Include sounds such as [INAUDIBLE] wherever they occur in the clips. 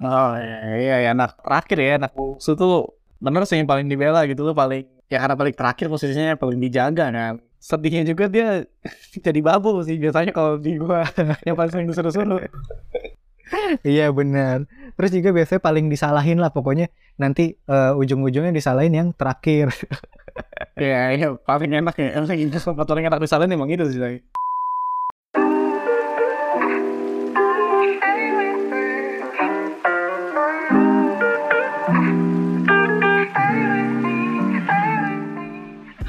Oh iya, iya, iya, anak terakhir ya, anak bungsu tuh bener sih yang paling dibela gitu tuh paling ya karena paling terakhir posisinya paling dijaga kan. Sedihnya juga dia [LAUGHS] jadi babu sih biasanya kalau di gua [LAUGHS] yang paling sering disuruh-suruh. iya benar. Terus juga biasanya paling disalahin lah pokoknya nanti uh, ujung-ujungnya disalahin yang terakhir. [LAUGHS] Iya, iya paling enak ya. Emang sempat paling enak disalahin emang itu sih.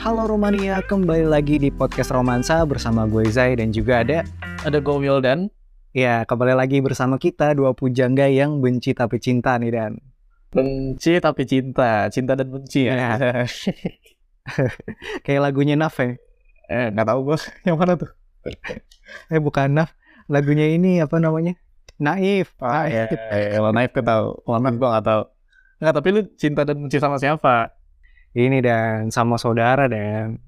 Halo Romania, kembali lagi di podcast Romansa bersama gue Zai dan juga ada ada gue Wildan. Ya, kembali lagi bersama kita dua pujangga yang benci tapi cinta nih Dan. Benci tapi cinta, cinta dan benci ya. [LAUGHS] Kayak lagunya Naf ya. Eh, nggak tahu gue [LAUGHS] yang mana tuh. eh bukan Naf, lagunya ini apa namanya? Naif. Ah, ya, ya, Naif gue tahu. Naif gue nggak tahu. Nggak, tapi lu cinta dan benci sama siapa? Ini dan. Sama saudara dan.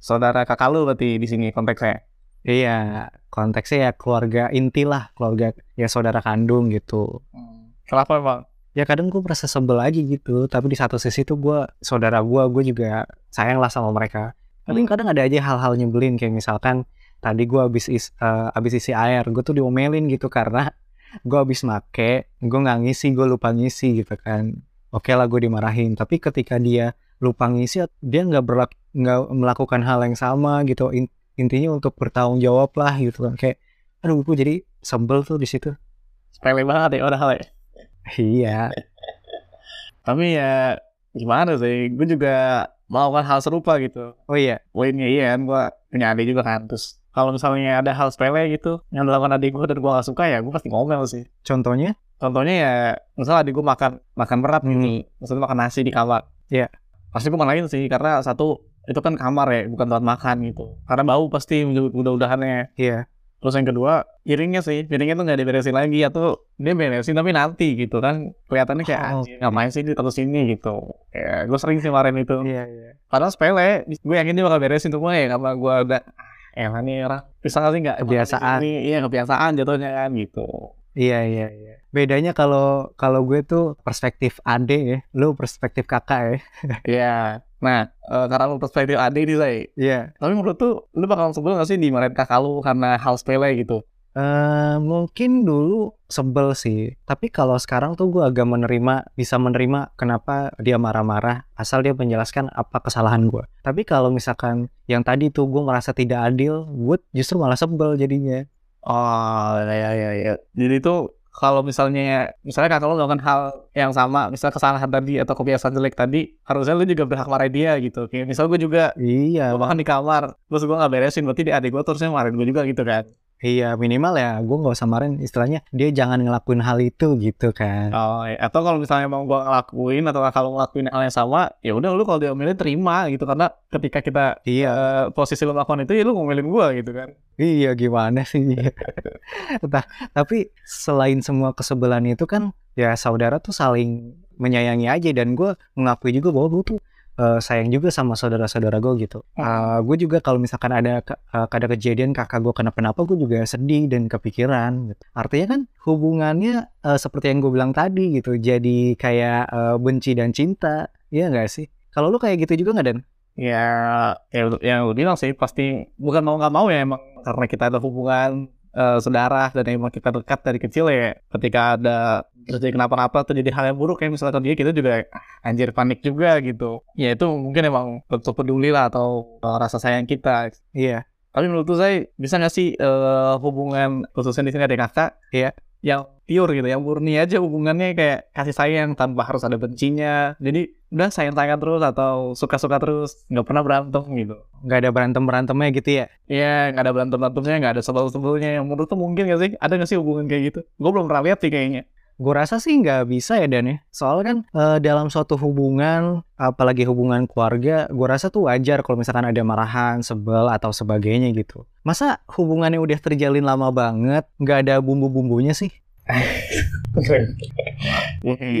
Saudara kakak lu berarti di sini konteksnya? Iya konteksnya ya keluarga inti lah keluarga ya saudara kandung gitu. Hmm. kenapa emang? Ya kadang gue merasa sebel aja gitu tapi di satu sisi tuh gue saudara gue gue juga sayang lah sama mereka. Tapi hmm. kadang ada aja hal-hal nyebelin kayak misalkan tadi gue habis is, uh, habis isi air gue tuh diomelin gitu karena gue habis make gue nggak ngisi gue lupa ngisi gitu kan. Oke okay lah gue dimarahin. Tapi ketika dia lupa ngisi dia nggak berlak nggak melakukan hal yang sama gitu. Intinya untuk bertanggung jawab lah gitu kan. Kayak aduh gue jadi sembel tuh di situ. Sepele banget ya orang hal ya iya. Tapi ya gimana sih gue juga melakukan hal serupa gitu. Oh iya? Poinnya iya kan gue punya adik juga kan. Terus kalau misalnya ada hal sepele gitu yang dilakukan adik gue dan gue gak suka ya gue pasti ngomel sih. Contohnya? Contohnya ya misalnya adik gue makan makan berat hmm. nih maksudnya makan nasi di kamar. Iya. Yeah pasti gue marahin sih karena satu itu kan kamar ya bukan tempat makan gitu. Karena bau pasti udah-udahannya. Iya. Terus yang kedua piringnya sih. Piringnya tuh nggak diberesin lagi atau dia beresin tapi nanti gitu kan. Kelihatannya kayak oh, anjir ngapain sih di terus ini gitu. Ya gue sering sih marahin itu. Iya iya. Padahal sepele gue yakin dia bakal beresin tuh ya karena gue udah eh nih orang bisa nggak sih nggak kebiasaan. iya kebiasaan jatuhnya kan gitu. Iya iya iya. Bedanya kalau kalau gue tuh perspektif ade ya, lu perspektif kakak ya. Iya. Nah, uh, karena lu perspektif ade nih, saya. Iya. Tapi menurut tuh lu bakal sebel gak sih dimarahin kakak lu karena hal sepele gitu? Uh, mungkin dulu sebel sih, tapi kalau sekarang tuh gue agak menerima, bisa menerima kenapa dia marah-marah, asal dia menjelaskan apa kesalahan gue. Tapi kalau misalkan yang tadi tuh gue merasa tidak adil, gue justru malah sebel jadinya. Oh ya ya ya. Jadi itu kalau misalnya misalnya kakak lo melakukan hal yang sama, misalnya kesalahan tadi atau kebiasaan jelek tadi, harusnya lo juga berhak marahin dia gitu. Kayak misal gue juga, iya, gue makan di kamar, terus gue nggak beresin, berarti dia adik gue terusnya marahin gue juga gitu kan. Iya minimal ya gue gak usah marahin istilahnya dia jangan ngelakuin hal itu gitu kan. Oh iya. atau kalau misalnya mau gue ngelakuin atau kalau ngelakuin hal yang sama ya udah lu kalau dia diomelin terima gitu karena ketika kita iya uh, posisi lu melakukan itu ya lu ngomelin gue gitu kan. Iya gimana sih. [LAUGHS] nah, tapi selain semua kesebelan itu kan ya saudara tuh saling menyayangi aja dan gue mengakui juga bahwa gue tuh uh, sayang juga sama saudara-saudara gue gitu. Uh, eh, gue juga kalau misalkan ada uh, ada kejadian kakak gue kenapa-napa, gue juga sedih dan kepikiran. Gitu. Artinya kan hubungannya uh, seperti yang gue bilang tadi gitu, jadi kayak uh, benci dan cinta, ya nggak sih? Kalau lu kayak gitu juga nggak Dan? Ya, ya yang lu bilang sih pasti bukan mau nggak mau ya emang karena kita ada hubungan uh, saudara dan emang kita dekat dari kecil ya ketika ada terjadi kenapa-napa terjadi hal yang buruk kayak misalnya dia kita juga anjir panik juga gitu. Ya itu mungkin emang bentuk peduli lah atau uh, rasa sayang kita. Iya. Tapi menurut saya bisa nggak sih uh, hubungan khususnya di sini ada kakak ya yang pure gitu, yang murni aja hubungannya kayak kasih sayang tanpa harus ada bencinya. Jadi udah sayang-sayang terus atau suka-suka terus, nggak pernah berantem gitu. Nggak ada berantem-berantemnya gitu ya? Iya, nggak ada berantem-berantemnya, nggak ada sebel-sebelnya. Yang menurut tuh mungkin gak sih? Ada nggak sih hubungan kayak gitu? Gue belum pernah lihat sih kayaknya. Gue rasa sih nggak bisa ya Dan ya. Soalnya kan uh, dalam suatu hubungan, apalagi hubungan keluarga, gue rasa tuh wajar kalau misalkan ada marahan, sebel atau sebagainya gitu. Masa hubungannya udah terjalin lama banget, nggak ada bumbu-bumbunya sih?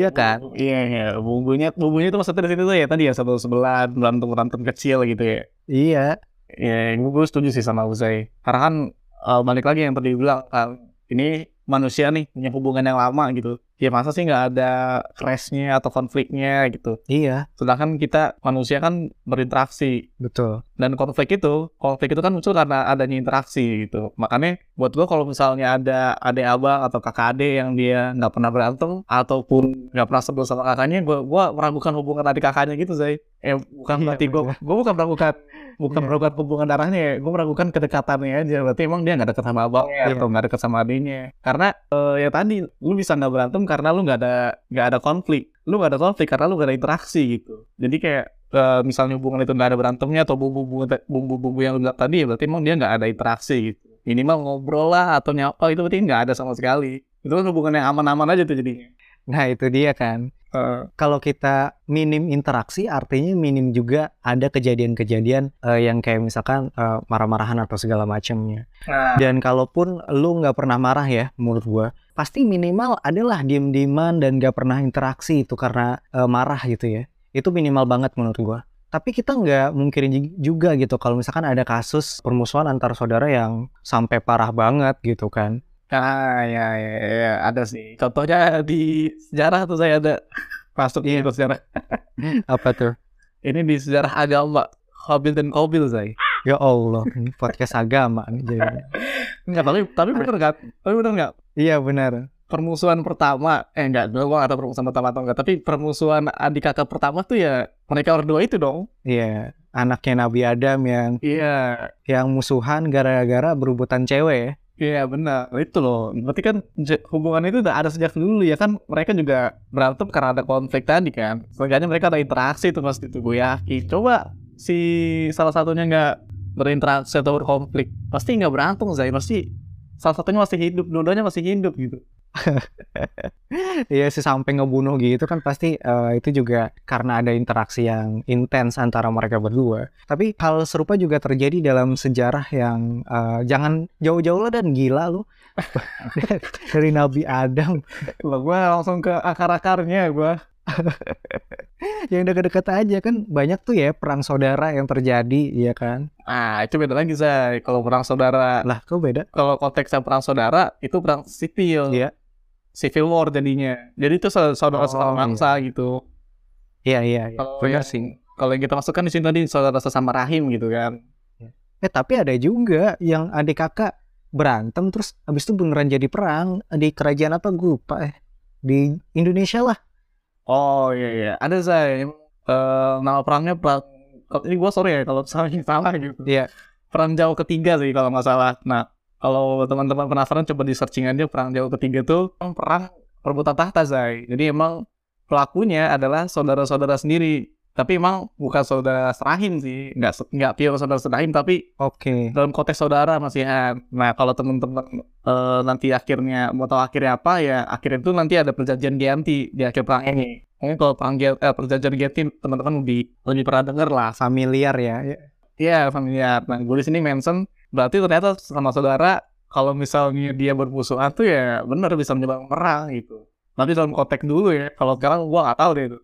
Iya kan? Iya, iya. Bumbunya, bumbunya itu maksudnya di situ tuh ya tadi ya satu sebelah berantem berantem kecil gitu ya. Iya. Ya, gue setuju sih sama Usai. Karena kan uh, balik lagi yang tadi bilang kan, ini manusia nih punya hubungan yang lama gitu ya masa sih nggak ada crashnya atau konfliknya gitu. Iya, Sedangkan kita manusia kan berinteraksi betul. dan konflik itu konflik itu kan muncul karena adanya interaksi gitu. Makanya buat gua kalau misalnya ada adik abang atau kakak adik yang dia nggak pernah berantem ataupun nggak pernah sebel sama kakaknya, gua gua meragukan hubungan adik kakaknya gitu saya. Eh bukan Iya, berarti gua gua bukan meragukan bukan Iya. meragukan hubungan darahnya ya, gue meragukan kedekatannya aja. Berarti emang dia nggak dekat sama abangnya Iya. atau nggak dekat sama adiknya. Karena eh, ya tadi lu bisa nggak berantem karena lu nggak ada nggak ada konflik. Lu nggak ada konflik karena lu nggak ada interaksi gitu. Jadi kayak eh, misalnya hubungan itu nggak ada berantemnya atau bumbu-bumbu bumbu-bumbu yang lu bilang tadi, ya berarti emang dia nggak ada interaksi gitu. Minimal ngobrol lah atau nyapa itu berarti nggak ada sama sekali. Itu kan hubungan yang aman-aman aja tuh jadinya. Nah, itu dia kan. Eh, Kalau kita minim interaksi, artinya minim juga ada kejadian-kejadian eh, yang kayak misalkan eh, marah-marahan atau segala macamnya. nah, Dan kalaupun lu nggak pernah marah ya, menurut gua, pasti minimal adalah diem-dieman dan nggak pernah interaksi itu karena eh, marah gitu ya. Itu minimal banget menurut gua. Tapi kita nggak mungkin juga gitu kalau misalkan ada kasus permusuhan antar saudara yang sampai parah banget gitu kan. Ah, ya, ya, ya, ada sih. Contohnya di sejarah tuh saya ada [LAUGHS] masuk Iya. di sejarah. [LAUGHS] Apa tuh? Ini di sejarah agama Habil dan Qabil saya. Ya Allah, ini podcast agama nih jadi. [LAUGHS] Enggak, tapi tapi bener nggak? Tapi bener nggak? Iya benar. Permusuhan pertama, eh enggak, dulu gua tahu permusuhan pertama atau enggak. Tapi permusuhan adik kakak pertama tuh ya mereka berdua itu dong. Iya, anaknya Nabi Adam yang Iya, yang musuhan gara-gara berebutan cewek ya. iya benar. Itu loh. Berarti kan hubungan itu udah ada sejak dulu ya kan. Mereka juga berantem karena ada konflik tadi kan. Seenggaknya mereka ada interaksi tuh pasti itu gue yakin. Coba si salah satunya nggak berinteraksi atau berkonflik, pasti nggak berantem saya. Pasti salah satunya masih hidup, dua-duanya masih hidup gitu. [LAUGHS] Iya sih sampai ngebunuh gitu kan pasti eh, itu juga karena ada interaksi yang intens antara mereka berdua. Tapi hal serupa juga terjadi dalam sejarah yang eh, jangan jauh-jauh lah dan gila lu. [LAUGHS] Dari Nabi Adam gue langsung ke akar-akarnya gue. [LAUGHS] yang dekat-dekat aja kan banyak tuh ya perang saudara yang terjadi ya kan. Ah itu beda lagi saya. Kalau perang saudara, Lah kok beda? kalau konteksnya perang saudara itu perang sipil. Iya. Civil war jadinya. Jadi itu sa- saudara sesama Oh, bangsa gitu. Iya iya iya. Kalau. Kalau yang kita masukkan di sini tadi saudara sesama rahim gitu kan. Eh tapi ada juga yang adik kakak berantem terus habis itu beneran jadi perang di kerajaan apa gue lupa eh di Indonesia lah. Oh iya iya. Ada saya eh, nama perangnya perang ini gua sorry ya kalau misalnya salah gitu. Iya. Perang jauh ketiga sih kalau nggak salah. Nah kalau teman-teman penasaran coba di searching aja perang jauh ketiga itu perang perebutan tahta Zai. Jadi emang pelakunya adalah saudara-saudara sendiri. Tapi emang bukan saudara serahim sih, nggak nggak pure saudara serahim, tapi Oke. dalam konteks saudara masihan. Nah kalau teman-teman eh, nanti akhirnya mau tahu akhirnya apa ya, akhirnya itu nanti ada perjanjian Gianti di akhir perang ini. Mungkin kalau perang eh, perjanjian Gianti teman-teman lebih lebih pernah dengar lah. Familiar ya. Ya. Iya familiar. Nah gue di sini mention berarti ternyata sama saudara kalau misalnya dia bermusuhan tuh ya benar bisa menyebabkan perang gitu. Nanti dalam konteks dulu ya. Kalau sekarang gua nggak tahu deh itu.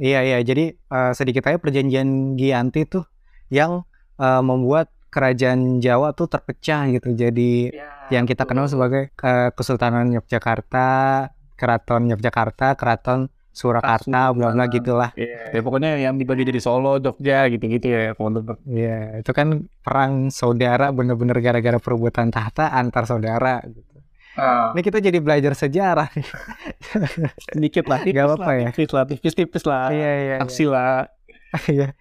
Iya iya. Jadi eh, sedikit aja perjanjian Gianti tuh yang eh, membuat kerajaan Jawa tuh terpecah gitu. Jadi yang kita kenal sebagai eh, Kesultanan Yogyakarta, Keraton Yogyakarta, Keraton Surakarta, bla bla gitulah. Iya. Ya pokoknya yang dibagi jadi Solo, Jogja gitu-gitu ya. Iya, itu kan perang saudara bener-bener gara-gara perebutan tahta antar saudara. Gitu. Ini kita jadi belajar sejarah. sedikit lah tipis Gak apa-apa lah, ya. tipis lah tipis-tipis lah Iya iya. aksi lah Iya.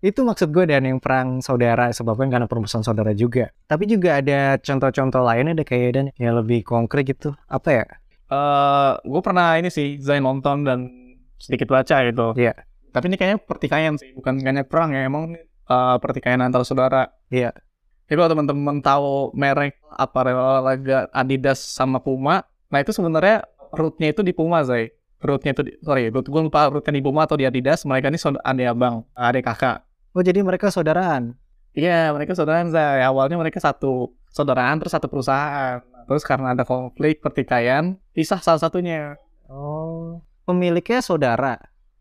Itu maksud gue dan yang perang saudara sebabnya karena permusuhan saudara juga. Tapi juga ada contoh-contoh lainnya deh kayak dan yang lebih konkret gitu. Apa ya? Eh gue pernah ini sih Zain nonton dan sedikit baca gitu Iya. tapi ini kayaknya pertikaian sih bukan kayaknya perang ya emang eh, pertikaian antar saudara Iya. jadi kalau teman-teman tahu merek aparel olahraga Adidas sama Puma nah itu sebenarnya rootnya itu di Puma Zai rootnya itu di, sorry root gue lupa rootnya di Puma atau di Adidas mereka ini adik abang adik kakak Oh jadi mereka saudaraan. Iya, mereka saudaraan Zai. Awalnya mereka satu saudaraan terus satu perusahaan. Terus karena ada konflik pertikaian, pisah salah satunya. Oh. Pemiliknya saudara.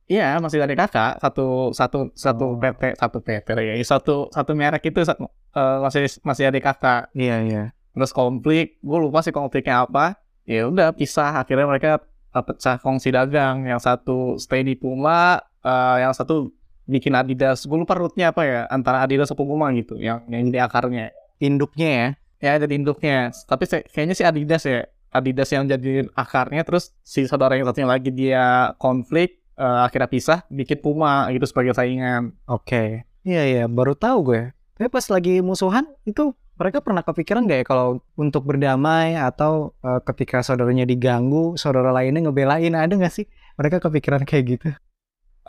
Iya, masih ada kakak satu satu Oh. satu PT satu PT ya. Satu satu merek itu satu- eh, masih masih ada kakak. Iya iya. Terus konflik, gue lupa sih konfliknya apa. Ya udah pisah. Akhirnya mereka uh, pecah kongsi dagang. Yang satu stay di Puma, uh, yang satu bikin Adidas. Gue lupa rootnya apa ya, antara Adidas atau Puma gitu, yang yang jadi akarnya. Induknya ya. Ya jadi induknya. Tapi kayaknya sih Adidas ya. Adidas yang jadi akarnya, terus si saudara yang satunya lagi dia konflik, uh, akhirnya pisah, bikin Puma gitu sebagai saingan. Oke. Iya iya, baru tahu gue. Tapi pas lagi musuhan itu mereka pernah kepikiran nggak ya kalau untuk berdamai atau eh, ketika saudaranya diganggu, saudara lainnya ngebelain ada nggak sih? Mereka kepikiran kayak gitu.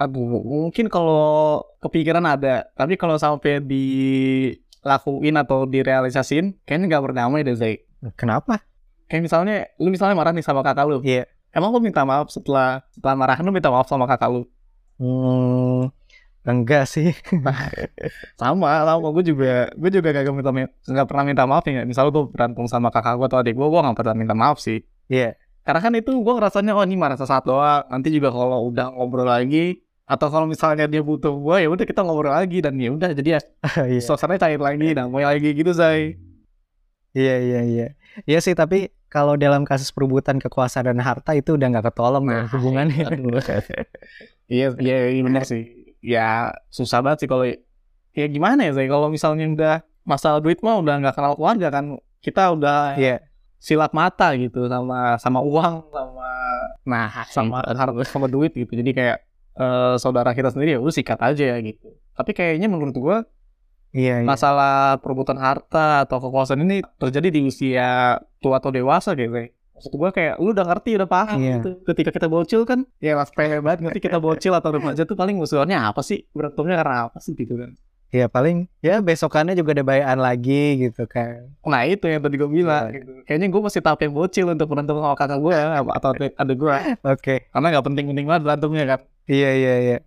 Aduh, mungkin kalau kepikiran ada, tapi kalau sampai dilakuin atau direalisasin, kayaknya nggak berdamai deh, Zay. Kenapa? Kayak misalnya, lu misalnya marah nih sama kakak lu. Iya. Emang lu minta maaf setelah setelah marah, lu minta maaf sama kakak lu? Hmm, enggak sih. [LAUGHS] Sama, sama gue juga, gue juga gak minta nggak pernah minta maaf ya. Misalnya gue berantem sama kakak gue atau adik gue, gue nggak pernah minta maaf sih. Iya. Karena kan itu gue ngerasanya, oh ini marah sesaat doang. Nanti juga kalau udah ngobrol lagi, atau kalau misalnya dia butuh gue, ya udah kita ngobrol lagi dan ya udah jadi ya [LAUGHS] Iya. suasananya cair lagi, damai lagi gitu, Zay. Iya iya iya. Iya sih tapi kalau dalam kasus perebutan kekuasaan dan harta itu udah nggak ketolong ya Nah, hubungannya. Aduh. [LAUGHS] Iya, iya, iya benar sih. Ya susah banget sih kalau ya gimana ya, Zay? Kalau misalnya udah masalah duit mah udah nggak kenal keluarga kan. Kita udah Iya. silat mata gitu sama sama uang sama nah sama harus sama duit gitu. Jadi kayak eh, saudara kita sendiri ya udah sikat aja ya gitu. Tapi kayaknya menurut gua Iya iya. masalah perebutan harta atau kekuasaan ini terjadi di usia tua atau dewasa gitu Zay. Maksud gua kayak lu udah ngerti udah paham Iya. gitu. Ketika kita bocil kan ya mas banget ngerti kita bocil atau remaja tuh paling musuhannya apa sih? Berantemnya karena apa sih gitu kan. Iya paling ya besokannya juga ada bayaan lagi gitu kan. Nah itu yang tadi gue bilang Iya. gitu. Kayaknya gue masih tahap yang bocil untuk berantem sama kakak gue atau adik adik gue. Oke. Karena nggak penting-penting banget berantemnya kan. Iya iya iya.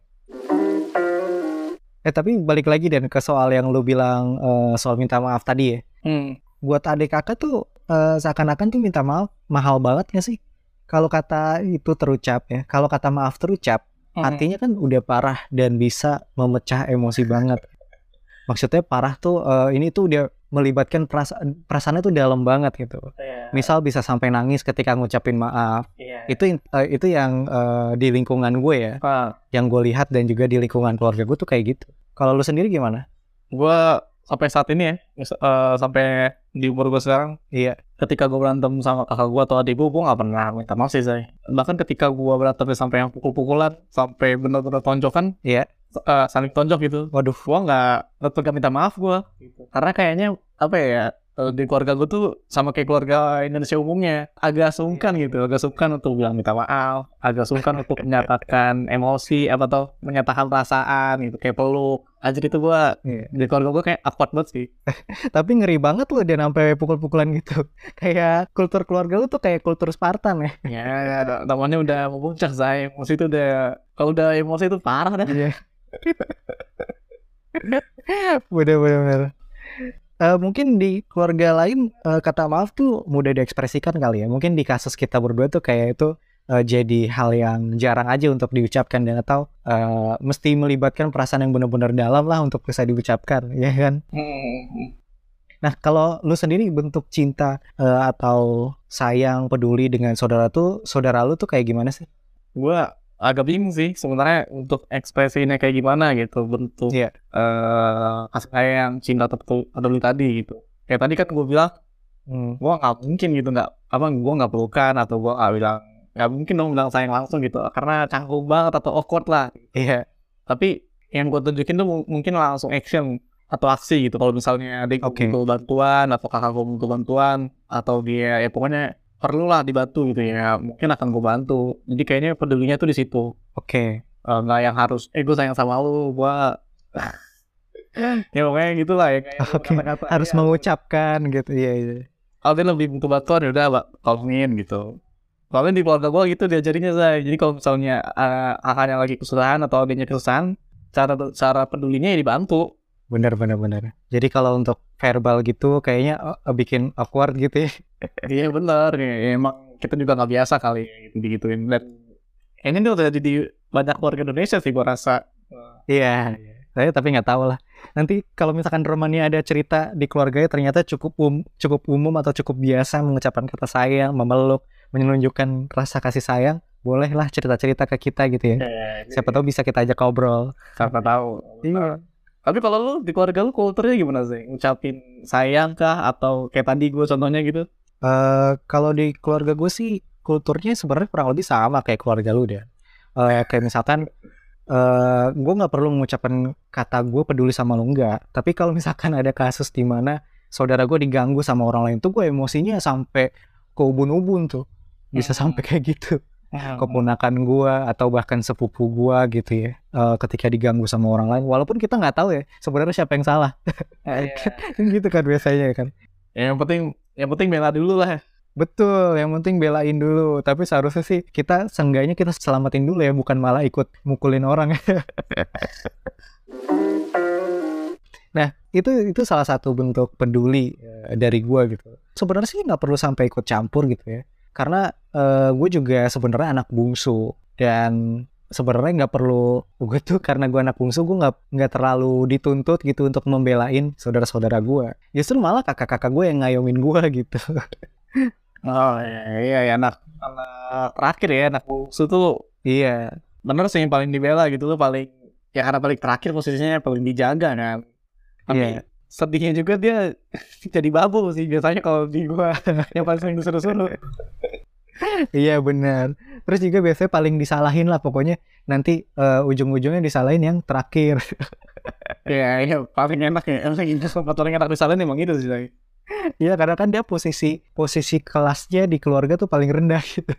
Eh tapi balik lagi dan ke soal yang lu bilang eh, soal minta maaf tadi ya. Hmm. Buat adik kakak tuh eh, seakan-akan tuh minta maaf mahal banget gak sih? Kalau kata itu terucap ya, kalau kata maaf terucap, Hmm. artinya kan udah parah dan bisa memecah emosi banget. Maksudnya parah tuh eh, ini tuh udah melibatkan perasaan perasaannya tuh dalam banget gitu. Iya. Misal bisa sampai nangis ketika ngucapin maaf. Iya. Itu eh, itu yang eh, di lingkungan gue ya, Nah, yang gue lihat dan juga di lingkungan keluarga gue tuh kayak gitu. Kalau lu sendiri gimana? gue sampai saat ini ya, eh, sampai di umur gue sekarang, Iya. ketika gue berantem sama kakak gue atau adik gue, gue nggak pernah minta maaf sih saya. Bahkan ketika gue berantem sampai yang pukul-pukulan, sampai benar-benar tonjokan, Iya. eh, saling tonjok gitu. Waduh. gue nggak tetep gak minta maaf gue karena kayaknya apa ya di keluarga gue tuh sama kayak keluarga Indonesia umumnya agak sungkan gitu agak sungkan untuk bilang minta maaf agak sungkan untuk menyatakan emosi apa atau menyatakan perasaan gitu kayak peluk anjir itu gue Iya. di keluarga gue kayak awkward banget sih [LAUGHS] Tapi ngeri banget loh dia sampai pukul-pukulan gitu. [LAUGHS] kayak kultur keluarga lu tuh kayak kultur Spartan ya. ya ada- namanya udah memuncak saya emosi itu udah kalau udah emosi itu parah dah Iya. [LAUGHS] bener bener Eh, mungkin di keluarga lain eh, kata maaf tuh mudah diekspresikan kali ya. Mungkin di kasus kita berdua tuh kayak itu eh, jadi hal yang jarang aja untuk diucapkan dan atau eh, mesti melibatkan perasaan yang benar-benar dalam lah untuk bisa diucapkan, ya kan? Hmm. Nah, kalau lu sendiri bentuk cinta eh, atau sayang, peduli dengan saudara tuh, saudara lu tuh kayak gimana sih? gue agak bingung sih sebenarnya untuk ekspresinya kayak gimana gitu bentuk Iya. eh kasih sayang cinta atau peduli tadi gitu kayak tadi kan gue bilang Hmm. gue nggak mungkin gitu nggak apa gue nggak pelukan atau gue nggak bilang nggak mungkin dong bilang sayang langsung gitu karena canggung banget atau awkward lah Iya. tapi yang gue tunjukin tuh mu- mungkin langsung action atau aksi gitu kalau misalnya dia Oke. butuh bantuan atau kakak gue butuh bantuan atau dia ya pokoknya perlulah dibantu gitu ya mungkin akan gue bantu jadi kayaknya pedulinya tuh di situ Oke. Eh, nggak yang harus eh gue sayang sama lu gua [LAUGHS] ya pokoknya gitulah ya kayak Oke, kata-kata, Harus ya, mengucapkan gitu. Iya, iya. kalau dia lebih butuh bantuan ya udah Pak, tolongin gitu soalnya di keluarga gua gitu diajarinnya saya jadi kalau misalnya eh, kakaknya lagi kesusahan atau adiknya kesusahan cara cara pedulinya ya dibantu Bener bener bener. Jadi kalau untuk verbal gitu kayaknya eh, bikin awkward gitu ya. Iya bener ya, ya emang kita juga nggak biasa kali ya, gitu digituin dan ini tuh terjadi di banyak keluarga Indonesia sih gua rasa Iya. Saya tapi nggak tahu lah. Nanti kalau misalkan romannya ada cerita di keluarganya ternyata cukup um, cukup umum atau cukup biasa mengucapkan kata sayang, memeluk, menunjukkan rasa kasih sayang, bolehlah cerita-cerita ke kita gitu ya. Siapa tahu bisa kita ajak ngobrol. Siapa tahu. Iya. Tapi kalau lu di keluarga lu kulturnya gimana sih? Ngucapin sayang kah atau kayak tadi gue contohnya gitu? Eh kalau di keluarga gue sih kulturnya sebenarnya kurang lebih sama kayak keluarga lu deh. Eh kayak misalkan eh gue nggak perlu mengucapkan kata gue peduli sama lu enggak. Tapi kalau misalkan ada kasus di mana saudara gue diganggu sama orang lain tuh gue emosinya sampai ke ubun-ubun tuh. Bisa Hmm. sampai kayak gitu. Hmm. keponakan gua atau bahkan sepupu gua gitu ya eh, ketika diganggu sama orang lain walaupun kita nggak tahu ya sebenarnya siapa yang salah [LAUGHS] gitu kan biasanya kan Ya, yang penting yang penting bela dulu lah. betul yang penting belain dulu. Tapi seharusnya sih kita seenggaknya kita selamatin dulu ya bukan malah ikut mukulin orang. [LAUGHS] Nah itu itu salah satu bentuk peduli eh, dari gua gitu. Sebenarnya sih nggak perlu sampai ikut campur gitu ya. Karena gue juga sebenarnya anak bungsu. Dan sebenarnya nggak perlu gue tuh karena gue anak bungsu gue nggak nggak terlalu dituntut gitu untuk membelain saudara-saudara gue justru malah kakak-kakak gue yang ngayomin gue [LAUGHS] gitu Oh iya, iya, iya anak anak terakhir ya anak bungsu tuh iya bener sih yang paling dibela gitu tuh paling ya karena paling terakhir posisinya paling dijaga kan. Tapi Iya. sedihnya juga dia [LAUGHS] jadi babu sih biasanya kalau di gua [LAUGHS] yang paling sering disuruh-suruh. iya benar terus juga biasanya paling disalahin lah pokoknya nanti eh, ujung-ujungnya disalahin yang terakhir [LAUGHS] Iya, iya paling enak ya. Emang tempat paling enak disalahin emang itu sih. Iya karena kan dia posisi posisi kelasnya di keluarga tuh paling rendah [LAUGHS] gitu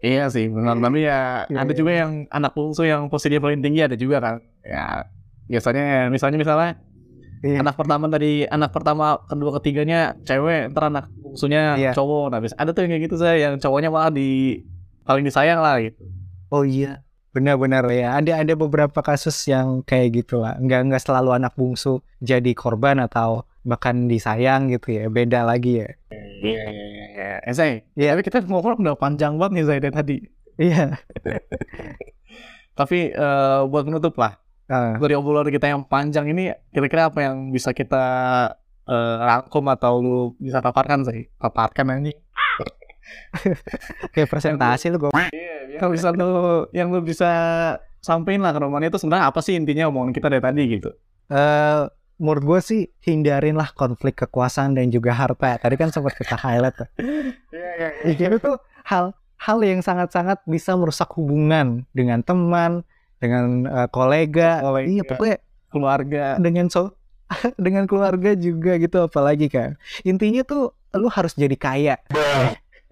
Iya sih, benar. Tapi ya Iya, ada iya. juga yang anak bungsu yang posisi paling tinggi ada juga kan. Ya biasanya misalnya misalnya Iya. anak pertama tadi anak pertama kedua ketiganya cewek ntar anak bungsunya Iya. cowok nah ada tuh yang kayak gitu saya yang cowoknya malah di paling disayang lah gitu Oh iya, benar-benar ya. Ada ada beberapa kasus yang kayak gitu lah. Nggak nggak selalu anak bungsu jadi korban atau bahkan disayang gitu ya. Beda lagi ya. iya iya iya iya eh ya tapi kita ngobrol udah panjang banget nih saya dari tadi Iya. [LAUGHS] tapi eh, buat menutup lah Ah, dari obrolan kita yang panjang ini kira-kira apa yang bisa kita eh, rangkum atau lu bisa paparkan sih paparkan anjing [LAUGHS] kayak presentasi lu gue. yang bisa lu yang lu bisa sampein lah ke romannya itu sebenarnya apa sih intinya omongan kita dari tadi gitu Eh, menurut gue sih hindarinlah konflik kekuasaan dan juga harta. Tadi kan sempat kita highlight. tuh. [LAUGHS] iya iya Itu tuh hal hal yang sangat-sangat bisa merusak hubungan dengan teman, dengan eh, kolega. Kolega. Iya, pokoknya keluarga dengan so [LAUGHS] dengan keluarga juga gitu apalagi kan intinya tuh lu harus jadi kaya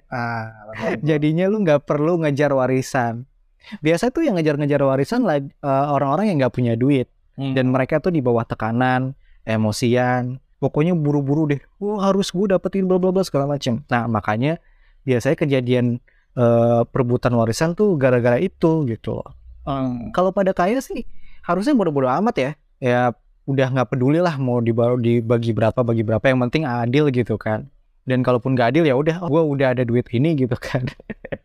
ah jadinya lu nggak perlu ngejar warisan. Biasa tuh yang ngejar-ngejar warisan lah eh, orang-orang yang nggak punya duit. Dan mereka tuh di bawah tekanan emosian. Pokoknya buru-buru deh oh harus gue dapetin bla bla bla segala macem. Nah makanya biasanya kejadian eh, perebutan warisan tuh gara-gara itu gitu loh. Hmm. kalau pada kaya sih harusnya bodo-bodo amat ya. Ya udah nggak peduli lah mau dibagi berapa bagi berapa yang penting adil gitu kan dan kalaupun nggak adil ya udah gue udah ada duit ini gitu kan.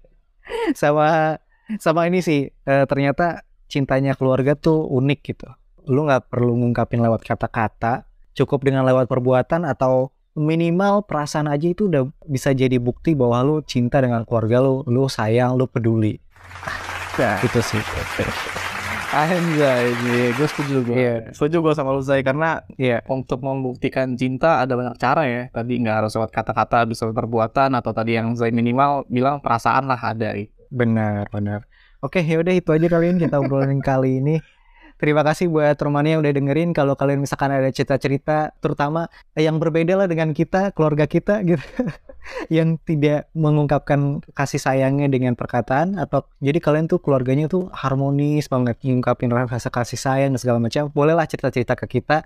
[LAUGHS] Sama sama ini sih eh, ternyata cintanya keluarga tuh unik gitu. Lu nggak perlu ngungkapin lewat kata-kata cukup dengan lewat perbuatan atau minimal perasaan aja itu udah bisa jadi bukti bahwa lu cinta dengan keluarga lu lu sayang lu peduli. Nah, gitu sih [LAUGHS] anjay iya, gue setuju gue Iya. setuju gue sama lu Zai karena Iya. untuk membuktikan cinta ada banyak cara ya tadi nggak harus lewat kata-kata bisa lewat perbuatan atau tadi yang Zai minimal bilang perasaan lah ada gitu. Benar, benar. Oke, yaudah itu aja kalian kita obrolin [LAUGHS] kali ini. Terima kasih buat Romania yang udah dengerin. Kalau kalian misalkan ada cerita-cerita, terutama yang berbeda lah dengan kita, keluarga kita gitu, [LAUGHS] yang tidak mengungkapkan kasih sayangnya dengan perkataan, atau jadi kalian tuh keluarganya tuh harmonis banget, ngungkapin rasa kasih sayang dan segala macam. Bolehlah cerita-cerita ke kita.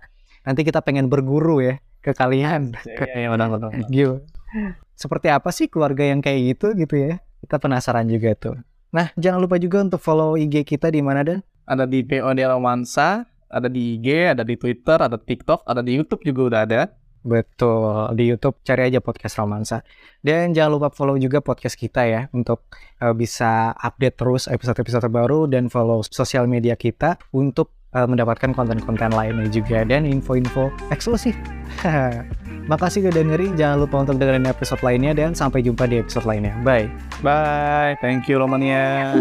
Nanti kita pengen berguru ya ke kalian. Benar benar. benar. Gitu. Seperti apa sih keluarga yang kayak gitu gitu ya? Kita penasaran juga tuh. Nah, jangan lupa juga untuk follow IG kita di mana dan Ada di POD Romansa, ada di IG, ada di Twitter, ada TikTok, ada di YouTube juga udah ada. Betul di YouTube cari aja podcast Romansa. Dan jangan lupa follow juga podcast kita ya untuk eh, bisa update terus episode-episode terbaru dan follow sosial media kita untuk eh, mendapatkan konten-konten lainnya juga dan info-info eksklusif. [LAUGHS] Makasih udah dengerin. Jangan lupa untuk dengerin episode lainnya dan sampai jumpa di episode lainnya. Bye. Bye. Thank you Romania.